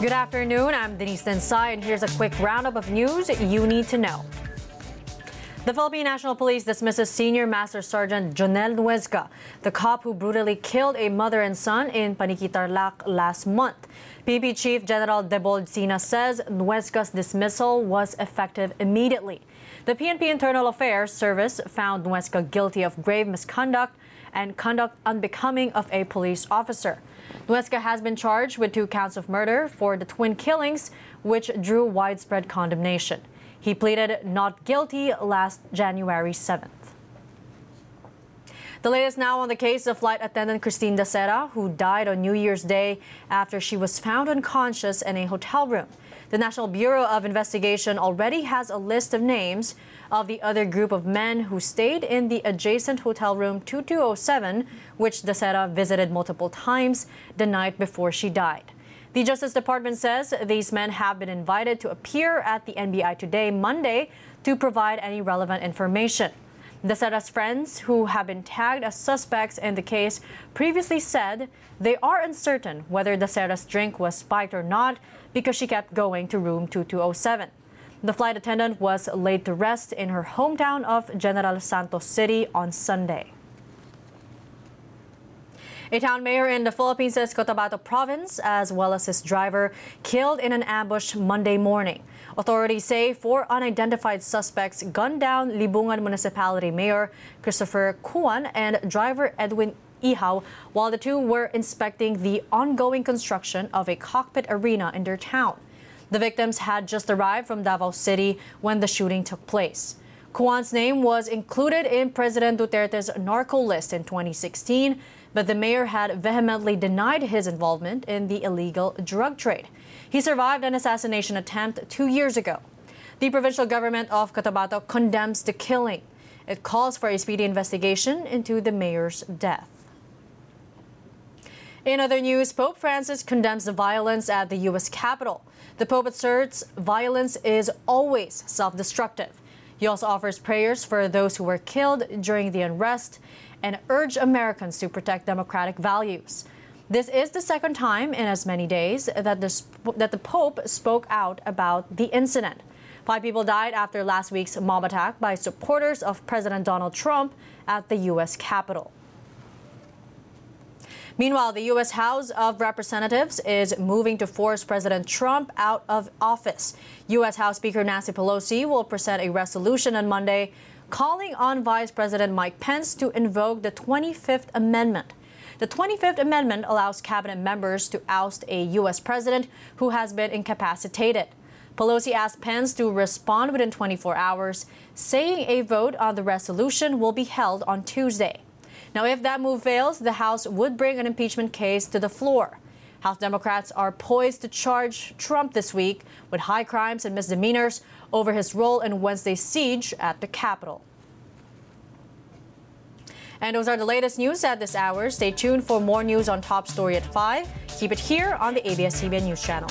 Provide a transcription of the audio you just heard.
Good afternoon. I'm Denise Tensai, and here's a quick roundup of news you need to know. The Philippine National Police dismisses Senior Master Sergeant Jonel Nuesca, the cop who brutally killed a mother and son in Paniqui Tarlac last month. PNP Chief General Debold Sinas says Nuesca's dismissal was effective immediately. The PNP Internal Affairs Service found Nuesca guilty of grave misconduct and conduct unbecoming of a police officer. Nuesca has been charged with two counts of murder for the twin killings, which drew widespread condemnation. He pleaded not guilty last January 7th. The latest now on the case of flight attendant Christine Dacera, who died on New Year's Day after she was found unconscious in a hotel room. The National Bureau of Investigation already has a list of names of the other group of men who stayed in the adjacent hotel room 2207, which Dacera visited multiple times the night before she died. The Justice Department says these men have been invited to appear at the NBI today, Monday, to provide any relevant information. Dacera's friends, who have been tagged as suspects in the case, previously said they are uncertain whether Dacera's drink was spiked or not because she kept going to room 2207. The flight attendant was laid to rest in her hometown of General Santos City on Sunday. A town mayor in the Philippines' Cotabato province, as well as his driver, killed in an ambush Monday morning. Authorities say four unidentified suspects gunned down Libungan Municipality Mayor Christopher Cuan and driver Edwin Ihaw while the two were inspecting the ongoing construction of a cockpit arena in their town. The victims had just arrived from Davao City when the shooting took place. Cuan's name was included in President Duterte's narco list in 2016 but the mayor had vehemently denied his involvement in the illegal drug trade. He survived an assassination attempt two years ago. The provincial government of Cotabato condemns the killing. It calls for a speedy investigation into the mayor's death. In other news, Pope Francis condemns the violence at the U.S. Capitol. The Pope asserts violence is always self destructive. He also offers prayers for those who were killed during the unrest and urge Americans to protect democratic values. This is the second time in as many days that the, that the Pope spoke out about the incident. Five people died after last week's mob attack by supporters of President Donald Trump at the U.S. Capitol. Meanwhile, the U.S. House of Representatives is moving to force President Trump out of office. U.S. House Speaker Nancy Pelosi will present a resolution on Monday calling on Vice President Mike Pence to invoke the 25th Amendment. The 25th Amendment allows cabinet members to oust a U.S. president who has been incapacitated. Pelosi asked Pence to respond within 24 hours, saying a vote on the resolution will be held on Tuesday. Now, if that move fails, the House would bring an impeachment case to the floor. House Democrats are poised to charge Trump this week with high crimes and misdemeanors over his role in Wednesday's siege at the Capitol. And those are the latest news at this hour. Stay tuned for more news on Top Story at 5. Keep it here on the ABS-CBN News Channel.